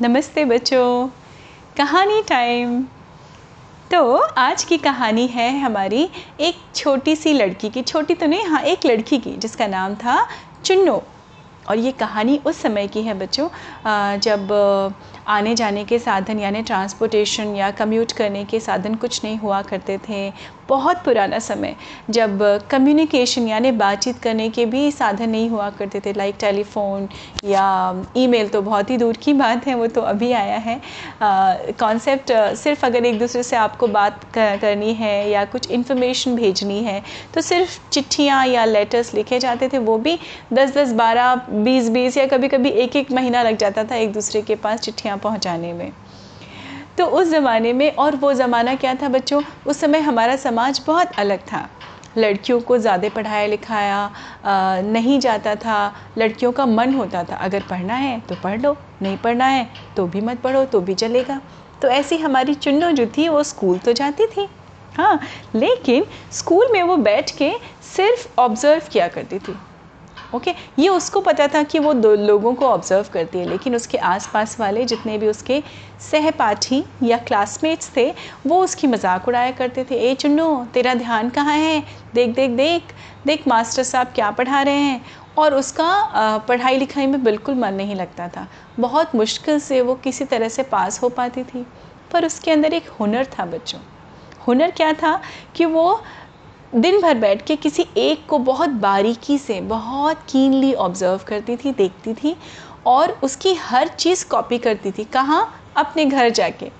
नमस्ते बच्चों। कहानी टाइम तो आज की कहानी है हमारी एक छोटी सी लड़की की, छोटी तो नहीं हाँ एक लड़की की, जिसका नाम था चुन्नो। और ये कहानी उस समय की है बच्चों। जब आने जाने के साधन यानी ट्रांसपोर्टेशन या कम्यूट करने के साधन कुछ नहीं हुआ करते थे बहुत पुराना समय, जब कम्युनिकेशन यानी बातचीत करने के भी साधन नहीं हुआ करते थे लाइक टेलीफोन या ईमेल तो बहुत ही दूर की बात है, वो तो अभी आया है। कॉन्सेप्ट सिर्फ़ अगर एक दूसरे से आपको बात करनी है या कुछ इन्फॉर्मेशन भेजनी है तो सिर्फ़ चिट्ठियाँ या लेटर्स लिखे जाते थे, वो भी दस दस, बारह, बीस बीस या कभी कभी एक एक महीना लग जाता था एक दूसरे के पास चिट्ठियाँ पहुँचाने में। तो उस ज़माने में और वो ज़माना क्या था बच्चों? उस समय हमारा समाज बहुत अलग था। लड़कियों को ज़्यादा पढ़ाया लिखाया नहीं जाता था। लड़कियों का मन होता था, अगर पढ़ना है तो पढ़ लो, नहीं पढ़ना है तो भी मत पढ़ो तो भी चलेगा। तो ऐसी हमारी चुन्नो जो थी, वो स्कूल तो जाती थी। हाँ लेकिन स्कूल में वो बैठ के सिर्फ़ ऑब्ज़र्व किया करती थी। ओके ये उसको पता था कि वो दो लोगों को ऑब्ज़र्व करती है, लेकिन उसके आसपास वाले जितने भी उसके सहपाठी या क्लासमेट्स थे, वो उसकी मज़ाक उड़ाया करते थे। ए, चुन्नू, तेरा ध्यान कहाँ है? देख देख देख देख, मास्टर साहब क्या पढ़ा रहे हैं? और उसका पढ़ाई लिखाई में बिल्कुल मन नहीं लगता था। बहुत मुश्किल से वो किसी तरह से पास हो पाती थी। पर उसके अंदर एक हुनर था बच्चों। हुनर क्या था कि वो दिन भर बैठ के किसी एक को बहुत बारीकी से, बहुत कीनली ऑब्ज़र्व करती थी, देखती थी और उसकी हर चीज़ कॉपी करती थी, कहाँ? अपने घर जाके।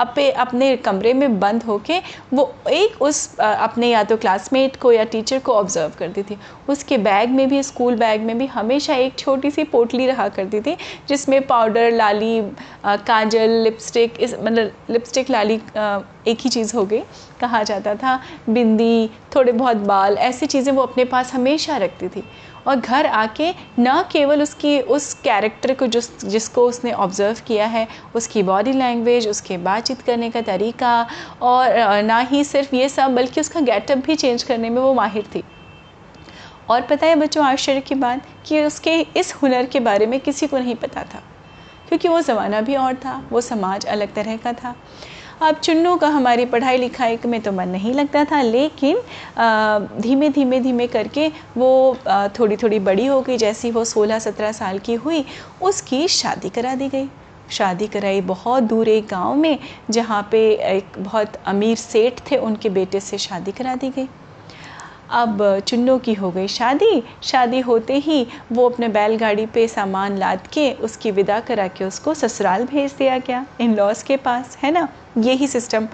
अपने अपने कमरे में बंद होके वो एक उस अपने या तो क्लासमेट को या टीचर को ऑब्ज़र्व करती थी। उसके बैग में भी स्कूल बैग में भी हमेशा एक छोटी सी पोटली रहा करती थी, जिसमें पाउडर लाली काजल लिपस्टिक इस मतलब लिपस्टिक लाली एक ही चीज़ हो गई, कहा जाता था। बिंदी, थोड़े बहुत बाल, ऐसी चीज़ें वो अपने पास हमेशा रखती थी। और घर आके ना केवल उसकी, उस कैरेक्टर को जिस जिसको उसने ऑब्ज़र्व किया है, उसकी बॉडी लैंग्वेज उसके बातचीत करने का तरीका और ना ही सिर्फ़ ये सब, बल्कि उसका गेटअप भी चेंज करने में वो माहिर थी। और पता है बच्चों, आश्चर्य की बात कि उसके इस हुनर के बारे में किसी को नहीं पता था, क्योंकि वो ज़माना भी और था, वो समाज अलग तरह का था। अब चुन्नू का हमारी पढ़ाई लिखाई में तो मन नहीं लगता था, लेकिन धीमे धीमे धीमे करके वो थोड़ी थोड़ी बड़ी हो गई, जैसी वो 16-17 साल की हुई, उसकी शादी करा दी गई। शादी कराई बहुत दूर एक गाँव में, जहाँ पे एक बहुत अमीर सेठ थे, उनके बेटे से शादी करा दी गई। अब चुन्नू की हो गई शादी। शादी होते ही वो अपने बैलगाड़ी पे सामान लाद के उसकी विदा करा के उसको ससुराल भेज दिया गया इन लॉज के पास, है ना? यही सिस्टम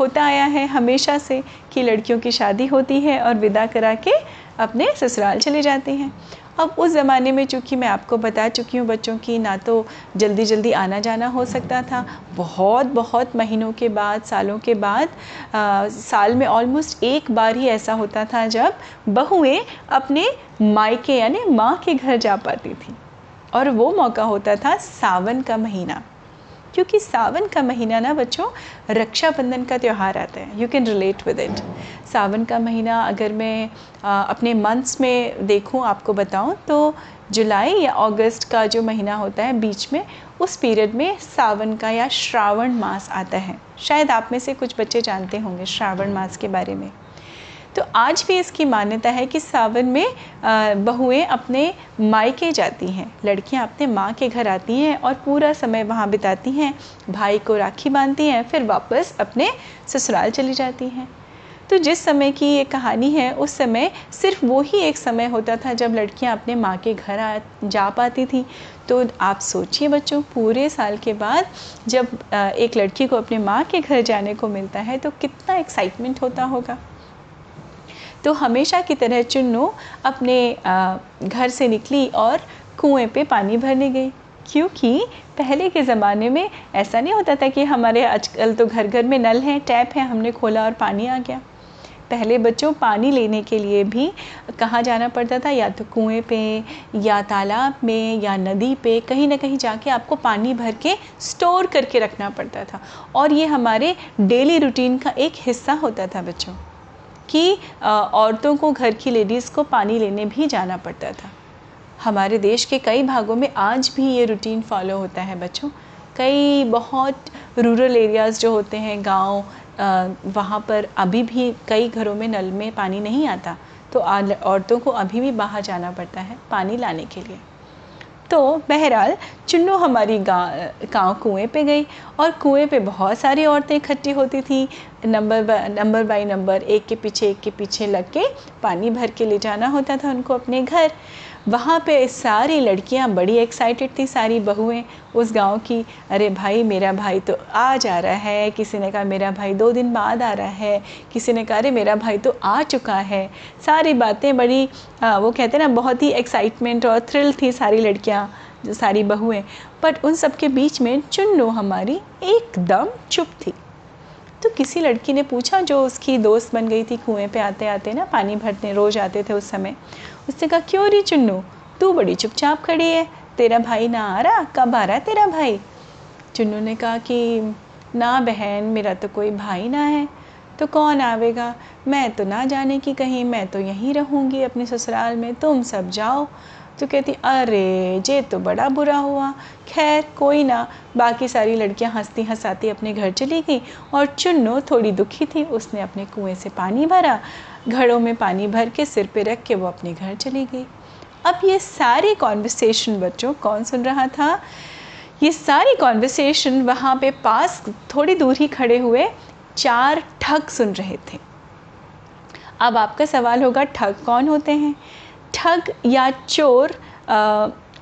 होता आया है हमेशा से कि लड़कियों की शादी होती है और विदा करा के अपने ससुराल चले जाते हैं। अब उस ज़माने में चूँकि मैं आपको बता चुकी हूँ बच्चों की ना तो जल्दी जल्दी आना जाना हो सकता था। बहुत बहुत महीनों के बाद सालों के बाद आ, साल में ऑलमोस्ट एक बार ही ऐसा होता था जब बहुएँ अपने मायके यानी माँ के घर जा पाती थी। और वो मौका होता था सावन का महीना। क्योंकि सावन का महीना ना बच्चों रक्षाबंधन का त्यौहार आता है। You can relate with it Sawan का महीना अगर मैं आ, अपने मंथ्स में देखूँ आपको बताऊँ तो जुलाई या अगस्त का जो महीना होता है बीच में उस पीरियड में सावन का या श्रावण मास आता है। शायद आप में से कुछ बच्चे जानते होंगे श्रावण मास के बारे में। तो आज भी इसकी मान्यता है कि सावन में बहुएँ अपने मायके जाती हैं। लड़कियाँ अपने माँ के घर आती हैं और पूरा समय वहाँ बिताती हैं। भाई को राखी बांधती हैं, फिर वापस अपने ससुराल चली जाती हैं। तो जिस समय की ये कहानी है, उस समय सिर्फ़ वो ही एक समय होता था जब लड़कियाँ अपने माँ के घर आ, जा पाती थी। तो आप सोचिए बच्चों, पूरे साल के बाद जब एक लड़की को अपने माँ के घर जाने को मिलता है तो कितना एक्साइटमेंट होता होगा। तो हमेशा की तरह चुन्नू अपने घर से निकली और कुएँ पे पानी भरने गई। क्योंकि पहले के ज़माने में ऐसा नहीं होता था कि हमारे आजकल तो घर घर में नल हैं, टैप है, हमने खोला और पानी आ गया। पहले बच्चों पानी लेने के लिए भी कहाँ जाना पड़ता था? या तो कुएँ पे, या तालाब में, या नदी पे, कहीं ना कहीं जाके आपको पानी भर के स्टोर करके रखना पड़ता था। और ये हमारे डेली रूटीन का एक हिस्सा होता था बच्चों। कि औरतों को, घर की लेडीज़ को पानी लेने भी जाना पड़ता था। हमारे देश के कई भागों में आज भी ये रूटीन फॉलो होता है बच्चों। कई बहुत रूरल एरियाज़ जो होते हैं, गाँव वहाँ पर अभी भी कई घरों में नल में पानी नहीं आता। तो औरतों को अभी भी बाहर जाना पड़ता है, पानी लाने के लिए। तो बहरहाल, चुन्नू हमारी गाँव कुएँ पे गई और कुएँ पे बहुत सारी औरतें इकट्ठी होती थी। नंबर नंबर बाई नंबर, एक के पीछे, एक के पीछे लग के पानी भर के ले जाना होता था उनको अपने घर। वहाँ पे सारी लड़कियाँ बड़ी एक्साइटेड थी सारी बहुएँ उस गाँव की। अरे भाई मेरा भाई तो आ जा रहा है। किसी ने कहा मेरा भाई दो दिन बाद आ रहा है। किसी ने कहा अरे मेरा भाई तो आ चुका है। सारी बातें बड़ी आ, वो कहते हैं ना बहुत ही एक्साइटमेंट और थ्रिल थी सारी लड़कियाँ जो सारी बहुएँ। बट उन सब के बीच में चुन्नू हमारी एकदम चुप थी। तो किसी लड़की ने पूछा जो उसकी दोस्त बन गई थी कुएँ पे आते आते ना पानी भरने रोज़ आते थे उस समय उसने कहा, क्यों रही चुन्नू? तू बड़ी चुपचाप खड़ी है। तेरा भाई ना आ रहा? कब आ रहा है तेरा भाई? चुन्नू ने कहा कि, ना बहन, मेरा तो कोई भाई ना है। तो कौन आवेगा? मैं तो ना जाने की कहीं, मैं तो यहीं रहूँगी अपने ससुराल में। तुम सब जाओ। तो कहती, अरे, जे तो बड़ा बुरा हुआ। खैर, कोई ना। बाकी सारी लड़कियाँ हंसती हंसाती अपने घर चली गई और चुन्नो थोड़ी दुखी थी। उसने अपने कुएँ से पानी भरा। घड़ों में पानी भर के सिर पे रख के वो अपने घर चली गई। अब ये सारी कॉन्वर्सेशन बच्चों, कौन सुन रहा था? ये सारी कॉन्वर्सेशन वहाँ पे पास थोड़ी दूर ही खड़े हुए चार ठग सुन रहे थे। अब आपका सवाल होगा, ठग कौन होते हैं? ठग या चोर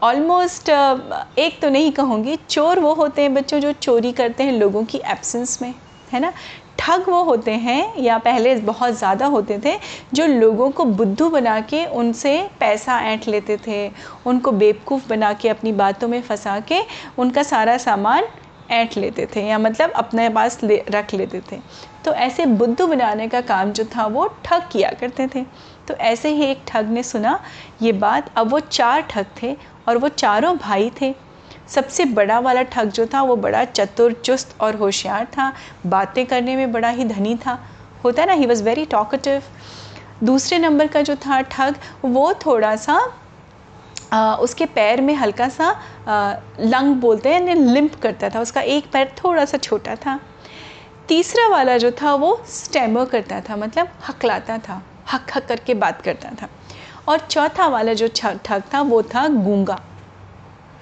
ऑलमोस्ट एक तो नहीं कहूँगी, चोर वो होते हैं बच्चों जो चोरी करते हैं लोगों की एब्सेंस में, है ना? ठग वो होते हैं या पहले बहुत ज़्यादा होते थे, जो लोगों को बुद्धू बना के उनसे पैसा ऐंठ लेते थे, उनको बेवकूफ़ बना के अपनी बातों में फंसा के उनका सारा सामान ऐंठ लेते थे या मतलब अपने पास ले, रख लेते थे। तो ऐसे बुद्धू बनाने का काम जो था वो ठग किया करते थे। तो ऐसे ही एक ठग ने सुना, ये बात, अब वो चार ठग थे और वो चारों भाई थे। सबसे बड़ा वाला ठग जो था वो बड़ा चतुर चुस्त और होशियार था। बातें करने में बड़ा ही धनी था। होता है ना ही वॉज़ वेरी टॉकटिव दूसरे नंबर का जो था ठग वो थोड़ा सा आ, उसके पैर में हल्का सा आ, लंग बोलते हैं यानी लिम्प करता था। उसका एक पैर थोड़ा सा छोटा था। तीसरा वाला जो था वो स्टेमर करता था मतलब हकलाता था। हक हक करके बात करता था। और चौथा वाला जो ठग था वो था गूँगा।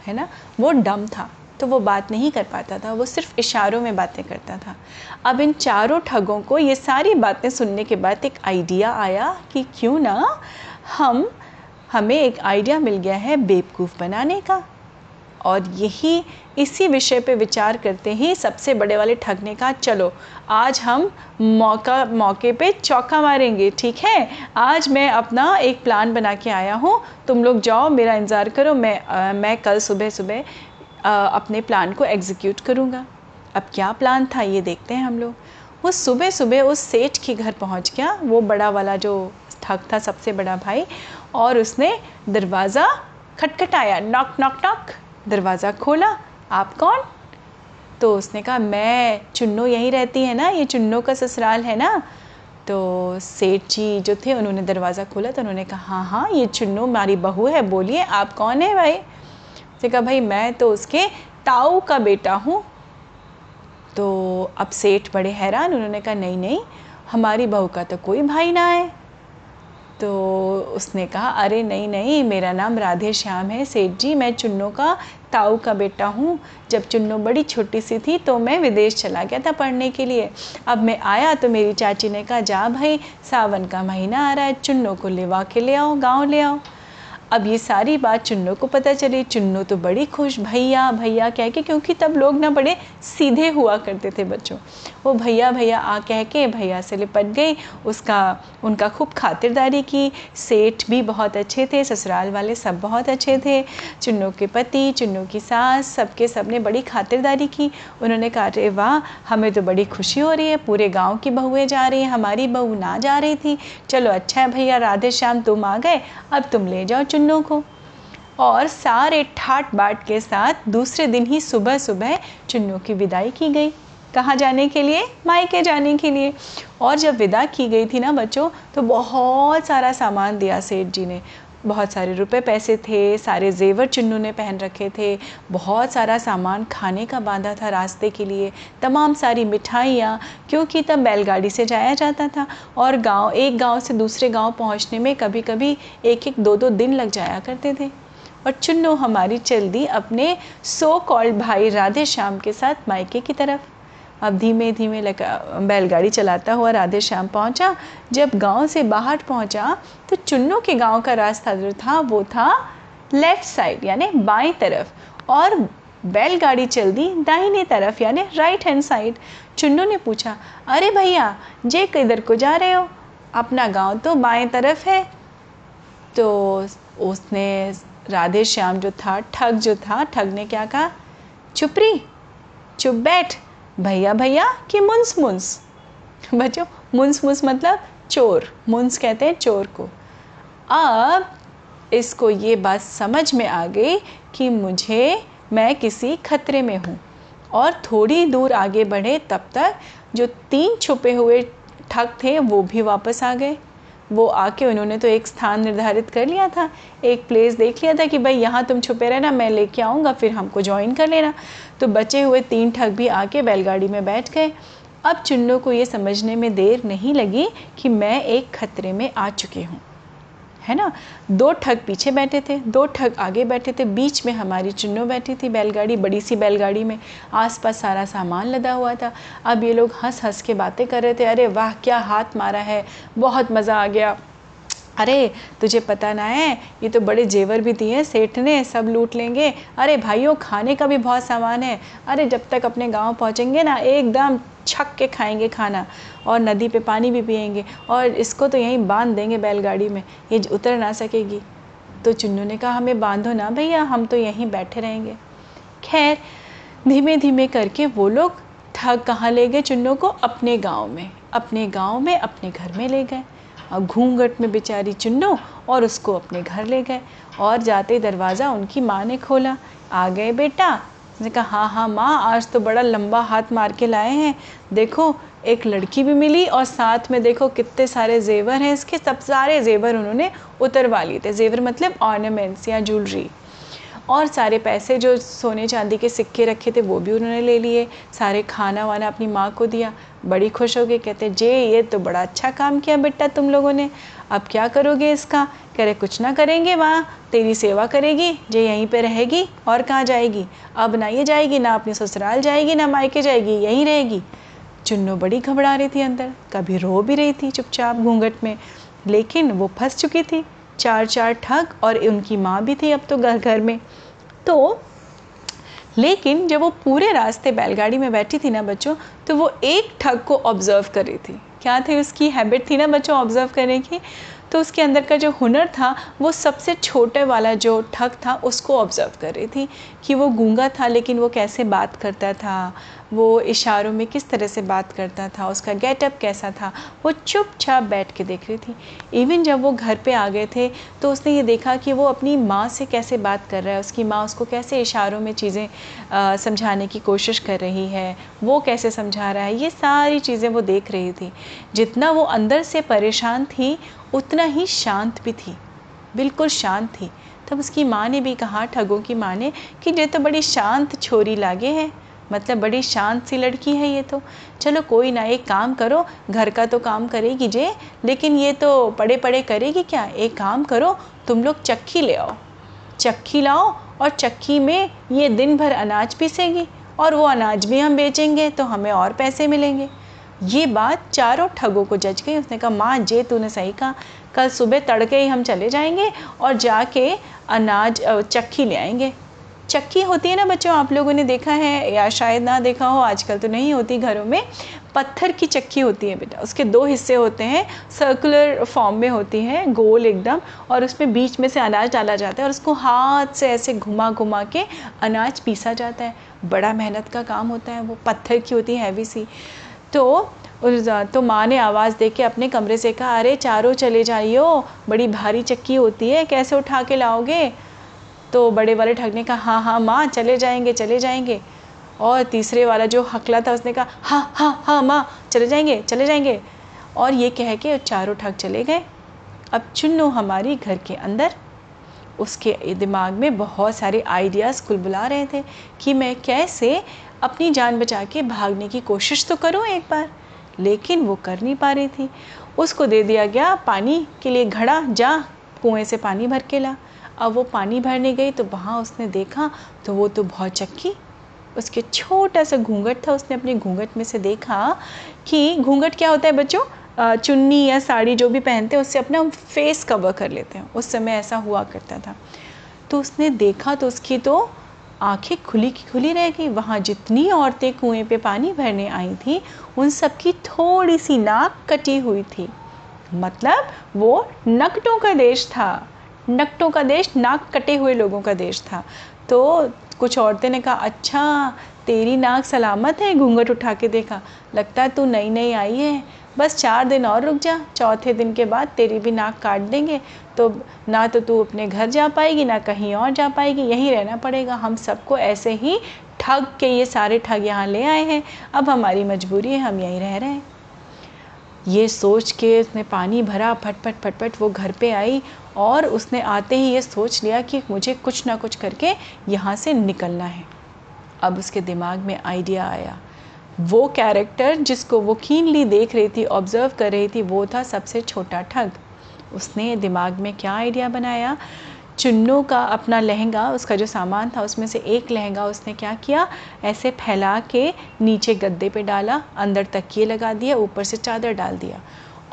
है ना? वो डम था तो वो बात नहीं कर पाता था, वो सिर्फ़ इशारों में बातें करता था। अब इन चारों ठगों को ये सारी बातें सुनने के बाद एक आइडिया आया कि क्यों ना हम, हमें एक आइडिया मिल गया है बेवकूफ़ बनाने का। और यही इसी विषय पे विचार करते ही सबसे बड़े वाले ठग ने कहा चलो आज हम मौका मौके पे चौका मारेंगे ठीक है? आज मैं अपना एक प्लान बना के आया हूँ। तुम लोग जाओ मेरा इंतज़ार करो मैं आ, मैं कल सुबह सुबह अपने प्लान को एग्जीक्यूट करूँगा। अब क्या प्लान था ये देखते हैं हम लोग। वो सुबह सुबह उस सेठ के घर पहुँच गया वो बड़ा वाला जो ठग था सबसे बड़ा भाई और उसने दरवाज़ा खटखटाया नॉक नॉक नॉक दरवाज़ा खोला, आप कौन? तो उसने कहा, मैं चुन्नो यहीं रहती है ना, ये चुन्नो का ससुराल है ना। तो सेठ जी जो थे, उन्होंने दरवाज़ा खोला तो उन्होंने कहा हाँ हाँ ये चुन्नो हमारी बहू है, बोलिए, आप कौन है भाई? उसने कहा, भाई, मैं तो उसके ताऊ का बेटा हूँ। तो अब सेठ बड़े हैरान, उन्होंने कहा, नहीं नहीं, हमारी बहू का तो कोई भाई ना है। तो उसने कहा, अरे नहीं नहीं, मेरा नाम राधे श्याम है, सेठ जी, मैं चुन्नू का ताऊ का बेटा हूँ। जब चुन्नू बड़ी छोटी सी थी तो मैं विदेश चला गया था पढ़ने के लिए। अब मैं आया तो मेरी चाची ने कहा, जा भाई, सावन का महीना आ रहा है, चुन्नू को लेवा के ले आओ, गाँव ले आओ। अब ये सारी बात चुन्नू को पता चली। चुन्नू तो बड़ी खुश, भैया भैया, कह के, क्योंकि तब लोग ना बड़े सीधे हुआ करते थे बच्चों। वो भैया भैया, आ कह के भैया से लिपट गई उसका, उनका खूब खातिरदारी की। सेठ भी बहुत अच्छे थे, ससुराल वाले सब बहुत अच्छे थे। चुन्नू के पति, चुन्नू की सास, सबके सबने बड़ी खातिरदारी की। उन्होंने कहा, अरे वाह, हमें तो बड़ी खुशी हो रही है। पूरे गाँव की बहुएँ जा रही हैं। हमारी बहू ना जा रही थी। चलो अच्छा है भैया राधे श्याम तुम आ गए। अब तुम ले जाओ चुन्नू को। और सारे ठाट बाट के साथ दूसरे दिन ही सुबह सुबह चुन्नू की विदाई की गई, कहाँ जाने के लिए? मायके जाने के लिए। और जब विदा की गई थी ना बच्चों तो बहुत सारा सामान दिया सेठ जी ने। बहुत सारे रुपए पैसे थे, सारे जेवर चुन्नू ने पहन रखे थे, बहुत सारा सामान खाने का बांधा था रास्ते के लिए, तमाम सारी मिठाइयाँ, क्योंकि तब बैलगाड़ी से जाया जाता था और गाँव, एक गाँव से दूसरे गाँव पहुँचने में कभी कभी एक एक दो दो दिन लग जाया करते थे। और चुन्नू हमारी चल दी अपने सो कॉल्ड भाई राधे श्याम के साथ मायके की तरफ़। अब धीमे धीमे लगा, बैलगाड़ी चलाता हुआ राधे श्याम पहुँचा। जब गाँव से बाहर पहुँचा तो चुन्नू के गाँव का रास्ता जो था, वो था लेफ़्ट साइड यानी बाई तरफ़। और बैलगाड़ी चल दी दाहिने तरफ़, यानी राइट हैंड साइड चुन्नू ने पूछा, अरे भैया, जे किधर को जा रहे हो? अपना गाँव तो बाएँ तरफ़ है। तो उसने, राधे श्याम जो था, ठग जो था, ठग ने क्या कहा, चुप रही चुप बैठ। भैया भैया कि मुंस मुंस। बच्चों, मुंस मुंस मतलब चोर। मुंस कहते हैं चोर को। अब इसको ये बात समझ में आ गई कि मुझे, मैं किसी खतरे में हूँ और थोड़ी दूर आगे बढ़े तब तक जो तीन छुपे हुए ठग थे वो भी वापस आ गए। वो आके उन्होंने तो एक स्थान निर्धारित कर लिया था, एक प्लेस देख लिया था कि भाई यहाँ तुम छुपे रहना, मैं लेके आऊँगा, फिर हमको ज्वाइन कर लेना। तो बचे हुए तीन ठग भी आके बैलगाड़ी में बैठ गए। अब चुन्नू को ये समझने में देर नहीं लगी कि मैं एक खतरे में आ चुकी हूँ। है ना? दो ठग पीछे बैठे थे, दो ठग आगे बैठे थे, बीच में हमारी चुन्नो बैठी थी बैलगाड़ी, बड़ी सी बैलगाड़ी में। आसपास सारा सामान लदा हुआ था। अब ये लोग हंस हंस के बातें कर रहे थे, अरे वाह, क्या हाथ मारा है, बहुत मज़ा आ गया। अरे, तुझे पता ना है, ये तो बड़े जेवर भी दिए सेठ ने सब लूट लेंगे। अरे भाइयों, खाने का भी बहुत सामान है। अरे, जब तक अपने गाँव पहुँचेंगे ना, एकदम छक के खाएँगे खाना। और नदी पे पानी भी पियेंगे और इसको तो यहीं बाँध देंगे बैलगाड़ी में। ये उतर ना सकेगी। तो चुन्नू ने कहा, हमें बांधो ना भैया, हम तो यहीं बैठे रहेंगे। खैर धीमे धीमे करके वो लोग ठग कहाँ ले गए चुन्नू को? अपने गाँव में। अपने गाँव में अपने घर में ले गए। और घूंघट में बेचारी चुन्नो और उसको अपने घर ले गए। और जाते दरवाज़ा उनकी माँ ने खोला। आ गए बेटा? उसने कहा हाँ हाँ माँ, आज तो बड़ा लंबा हाथ मार के लाए हैं। देखो एक लड़की भी मिली और साथ में देखो कितने सारे जेवर हैं इसके। सब सारे जेवर उन्होंने उतरवा लिए थे। जेवर मतलब ऑर्नामेंट्स या ज्वेलरी और सारे पैसे जो सोने चांदी के सिक्के रखे थे, वो भी उन्होंने ले लिए। सारे खाना वाना अपनी माँ को दिया। बड़ी खुश हो गई कहते, जे, ये तो बड़ा अच्छा काम किया बेटा तुम लोगों ने। अब क्या करोगे इसका? कह रहे, कुछ ना करेंगे वहाँ तेरी सेवा करेगी। जे, यहीं पे रहेगी और कहाँ जाएगी? अब ना ये जाएगी, ना अपनी ससुराल जाएगी, ना मायके जाएगी। यहीं रहेगी। चुन्नो बड़ी घबरा रही थी अंदर। कभी रो भी रही थी चुपचाप घूंघट में। लेकिन वो फंस चुकी थी। चार चार ठग और उनकी माँ भी थी अब तो घर घर में। तो लेकिन जब वो पूरे रास्ते बैलगाड़ी में बैठी थी ना बच्चों तो वो एक ठग को ऑब्ज़र्व कर रही थी। क्या थी उसकी हैबिट थी ना बच्चों ऑब्ज़र्व करने की? तो उसके अंदर का जो हुनर था, वो सबसे छोटे वाला जो ठग था, उसको ऑब्ज़र्व कर रही थी कि वो गूँगा था, लेकिन वो कैसे बात करता था, वो इशारों में किस तरह से बात करता था, उसका गेटअप कैसा था, वो चुपचाप बैठ के देख रही थी। इवन जब वो घर पे आ गए थे तो उसने ये देखा कि वो अपनी माँ से कैसे बात कर रहा है, उसकी माँ उसको कैसे इशारों में चीज़ें समझाने की कोशिश कर रही है, वो कैसे समझा रहा है, ये सारी चीज़ें वो देख रही थी। जितना वो अंदर से परेशान थी उतना ही शांत भी थी, बिल्कुल शांत थी। तब उसकी माँ ने भी कहा, ठगों की माँ ने, कि ये तो बड़ी शांत छोरी लागे है। मतलब बड़ी शांत सी लड़की है ये तो। चलो कोई ना, एक काम करो, घर का तो काम करेगी जे, लेकिन ये तो पड़े पड़े करेगी क्या? एक काम करो, तुम लोग चक्की ले आओ। चक्की लाओ और चक्की में ये दिन भर अनाज पीसेगी और वो अनाज भी हम बेचेंगे तो हमें और पैसे मिलेंगे। ये बात चारों ठगों को जज गई उसने कहा, माँ, जे तूने सही कहा, कल सुबह तड़के ही हम चले जाएँगे और जाके अनाज चक्की ले आएँगे। चक्की होती है ना बच्चों, आप लोगों ने देखा है या शायद ना देखा हो, आजकल तो नहीं होती घरों में, पत्थर की चक्की होती है बेटा। उसके दो हिस्से होते हैं सर्कुलर फॉर्म में होती है, गोल एकदम, और उसमें बीच में से अनाज डाला जाता है और उसको हाथ से ऐसे घुमा घुमा के अनाज पीसा जाता है। बड़ा मेहनत का काम होता है वो, पत्थर की होती है हैवी सी। तो तो माँ ने आवाज़ दे के अपने कमरे से कहा, अरे, चारों चले जाइयो, बड़ी भारी चक्की होती है, कैसे उठा के लाओगे? तो बड़े वाले ठग ने कहा हाँ हाँ माँ, चले जाएँगे चले जाएँगे। और तीसरे वाला जो हकला था, उसने कहा हाँ हाँ हाँ माँ, चले जाएँगे चले जाएँगे। और ये कह के चारों ठग चले गए। अब चुन्नू हमारी घर के अंदर, उसके दिमाग में बहुत सारे आइडियाज़ बुला रहे थे कि मैं कैसे अपनी जान बचा के भागने की कोशिश तो करो एक बार, लेकिन वो कर नहीं पा रही थी। उसको दे दिया गया पानी के लिए घड़ा, जा, कुएँ से पानी भर के ला। अब वो पानी भरने गई तो वहाँ उसने देखा तो वो तो बहुत चक्की। उसके छोटा सा घूंघट था, उसने अपने घूंघट में से देखा कि घूंघट क्या होता है बच्चों? चुन्नी या साड़ी जो भी पहनते हैं उससे अपना फेस कवर कर लेते हैं। उस समय ऐसा हुआ करता था। तो उसने देखा तो उसकी तो आँखें खुली की खुली रह गई। वहाँ जितनी औरतें कुएँ पे पानी भरने आई थी, उन सब की थोड़ी सी नाक कटी हुई थी। मतलब वो नकटों का देश था। नकटों का देश, नाक कटे हुए लोगों का देश था। तो कुछ औरतें ने कहा अच्छा तेरी नाक सलामत है? घूंघट उठा के देखा। लगता है तू नई नई आई है। बस चार दिन और रुक जा। चौथे दिन के बाद तेरी भी नाक काट देंगे। तो ना तो तू अपने घर जा पाएगी, ना कहीं और जा पाएगी। यहीं रहना पड़ेगा। हम सबको ऐसे ही ठग के ये सारे ठग यहाँ ले आए हैं। अब हमारी मजबूरी है, हम यहीं रह रहे हैं। ये सोच के उसने पानी भरा, फटफट फटफट वो घर पे आई और उसने आते ही ये सोच लिया कि मुझे कुछ ना कुछ करके यहाँ से निकलना है। अब उसके दिमाग में आइडिया आया। वो कैरेक्टर जिसको वो कीनली देख रही थी ऑब्ज़र्व कर रही थी, वो था सबसे छोटा ठग। उसने दिमाग में क्या आइडिया बनाया? चुन्नों का अपना लहंगा, उसका जो सामान था, उसमें से एक लहंगा उसने क्या किया? ऐसे फैला के नीचे गद्दे पे डाला, अंदर तकिए लगा दिया ऊपर से चादर डाल दिया।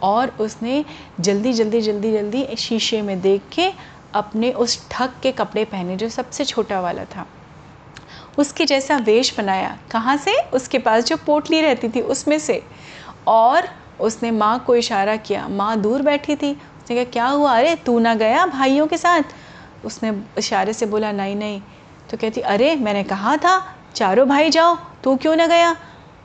और उसने जल्दी जल्दी जल्दी जल्दी शीशे में देख के अपने उस ठग के कपड़े पहने, जो सबसे छोटा वाला था। उसके जैसा वेश बनाया। कहाँ से? उसके पास जो पोटली रहती थी, उसमें से। और उसने माँ को इशारा किया। माँ दूर बैठी थी। उसने कहा, क्या हुआ? अरे, तू ना गया भाइयों के साथ? उसने इशारे से बोला, नहीं नहीं। तो कहती, अरे, मैंने कहा था, चारों भाई जाओ, तू क्यों ना गया?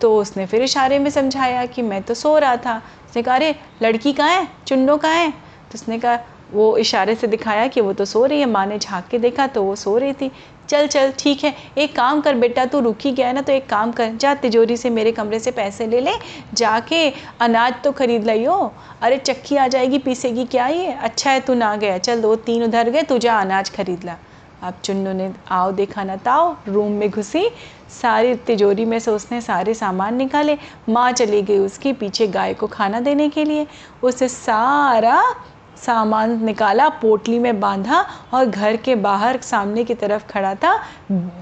तो उसने फिर इशारे में समझाया कि मैं तो सो रहा था। उसने कहा, अरे, लड़की कहाँ है? चुन्नो कहाँ है? तो उसने कहा वो इशारे से दिखाया कि वो तो सो रही है, माँ ने झाँक के देखा तो वो सो रही थी। चल चल, ठीक है, एक काम कर बेटा, तू रुकी गया ना तो एक काम कर, जा तिजोरी से मेरे कमरे से पैसे ले ले, जाके अनाज तो खरीद लियो अरे, चक्की आ जाएगी, पीसेगी क्या ये? अच्छा है, तू ना गया। चल, दो तीन उधर गए, तू जा अनाज खरीद ला। अब चुन्नू ने, आओ देखा ना ताओ, रूम में घुसी, सारी तिजोरी में से उसने सारे सामान निकाले। माँ चली गई उसकी पीछे गाय को खाना देने के लिए। उसे सारा सामान निकाला, पोटली में बांधा और घर के बाहर सामने की तरफ़ खड़ा था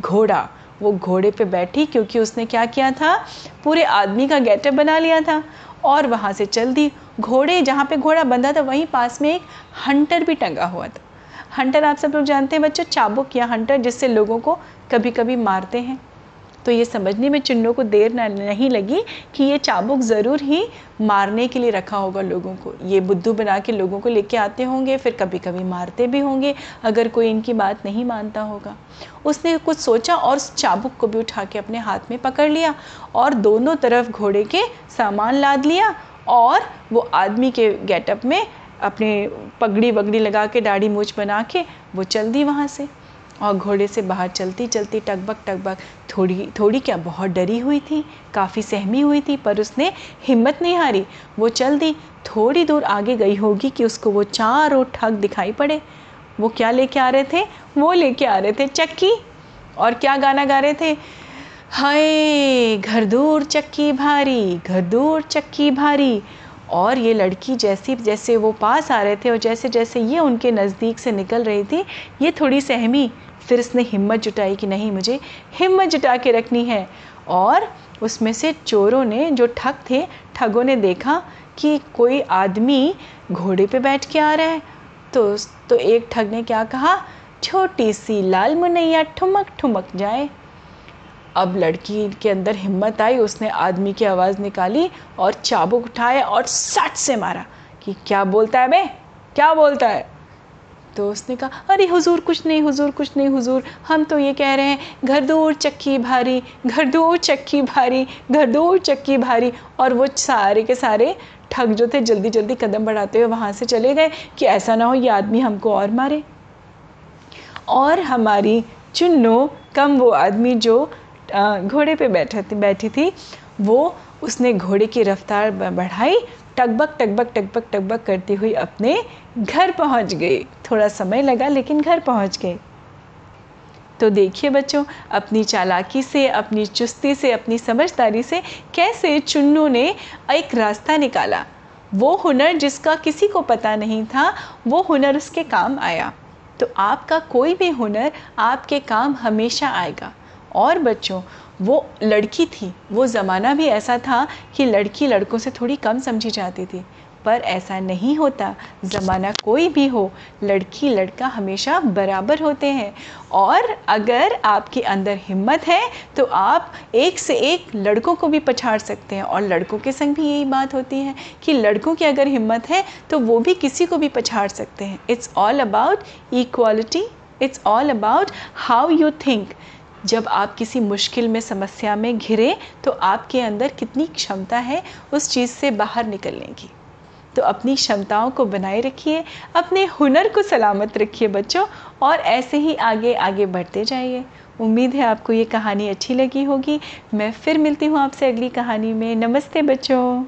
घोड़ा। वो घोड़े पे बैठी क्योंकि उसने क्या किया था? पूरे आदमी का गेटअप बना लिया था और वहाँ से चल दी। घोड़े, जहाँ पे घोड़ा बंधा था, वहीं पास में एक हंटर भी टंगा हुआ था। हंटर आप सब लोग जानते हैं बच्चों, चाबुक या हंटर जिससे लोगों को कभी कभी मारते हैं। तो ये समझने में चुन्नों को देर नहीं लगी कि ये चाबुक ज़रूर ही मारने के लिए रखा होगा लोगों को। ये बुद्धू बना के लोगों को लेके आते होंगे, फिर कभी कभी मारते भी होंगे, अगर कोई इनकी बात नहीं मानता होगा। उसने कुछ सोचा और उस चाबुक को भी उठा के अपने हाथ में पकड़ लिया और दोनों तरफ़ घोड़े के सामान लाद लिया और वो आदमी के गेटअप में अपने पगड़ी वगड़ी लगा के दाढ़ी मूछ बना के वो चल दी वहाँ से। और घोड़े से बाहर चलती चलती टकबक टकबक थोड़ी थोड़ी क्या, बहुत डरी हुई थी, काफ़ी सहमी हुई थी, पर उसने हिम्मत नहीं हारी। वो चल दी थोड़ी दूर आगे गई होगी कि उसको वो चारों ठग दिखाई पड़े। वो क्या लेके आ रहे थे? वो लेके आ रहे थे चक्की। और क्या गाना गा रहे थे? हाय, घर दूर चक्की भारी, घर दूर चक्की भारी। और ये लड़की जैसी, जैसे वो पास आ रहे थे और जैसे जैसे ये उनके नज़दीक से निकल रही थी, ये थोड़ी सहमी, फिर इसने हिम्मत जुटाई कि नहीं, मुझे हिम्मत जुटा के रखनी है। और उसमें से चोरों ने, जो ठग थे, ठगों ने देखा कि कोई आदमी घोड़े पे बैठ के आ रहा है। तो तो एक ठग ने क्या कहा, छोटी सी लाल मुनैया ठुमक ठुमक जाए। अब लड़की के अंदर हिम्मत आई, उसने आदमी की आवाज़ निकाली और चाबुक उठाया और सट से मारा कि क्या बोलता है बे क्या बोलता है? तो उसने कहा, अरे हुजूर, कुछ नहीं, हुजूर, कुछ नहीं, हुजूर। हम तो ये कह रहे हैं, घर दूर, चक्की भारी, घर दूर, चक्की भारी, घर दूर, चक्की भारी। और वो सारे के सारे ठग जो थे, जल्दी जल्दी कदम बढ़ाते हुए वहाँ से चले गए कि ऐसा ना हो ये आदमी हमको और मारे। और हमारी चुन्नो कम वो आदमी जो घोड़े पे बैठा बैठी थी, वो उसने घोड़े की रफ्तार बढ़ाई टकबक टकबक टकबक टकबक करती हुई अपने घर पहुँच गई। थोड़ा समय लगा, लेकिन घर पहुँच गए तो देखिए बच्चों, अपनी चालाकी से, अपनी चुस्ती से, अपनी समझदारी से कैसे चुन्नू ने एक रास्ता निकाला। वो हुनर जिसका किसी को पता नहीं था, वो हुनर उसके काम आया। तो आपका कोई भी हुनर आपके काम हमेशा आएगा। और बच्चों, वो लड़की थी, वो ज़माना भी ऐसा था कि लड़की लड़कों से थोड़ी कम समझी जाती थी। पर ऐसा नहीं होता, ज़माना कोई भी हो, लड़की लड़का हमेशा बराबर होते हैं। और अगर आपके अंदर हिम्मत है तो आप एक से एक लड़कों को भी पछाड़ सकते हैं। और लड़कों के संग भी यही बात होती है कि लड़कों की अगर हिम्मत है तो वो भी किसी को भी पछाड़ सकते हैं। It's all about equality it's all about how you think जब आप किसी मुश्किल में, समस्या में घिरे तो आपके अंदर कितनी क्षमता है उस चीज़ से बाहर निकलने की। तो अपनी क्षमताओं को बनाए रखिए, अपने हुनर को सलामत रखिए बच्चों, और ऐसे ही आगे आगे बढ़ते जाइए। उम्मीद है आपको ये कहानी अच्छी लगी होगी। मैं फिर मिलती हूँ आपसे अगली कहानी में। नमस्ते बच्चों।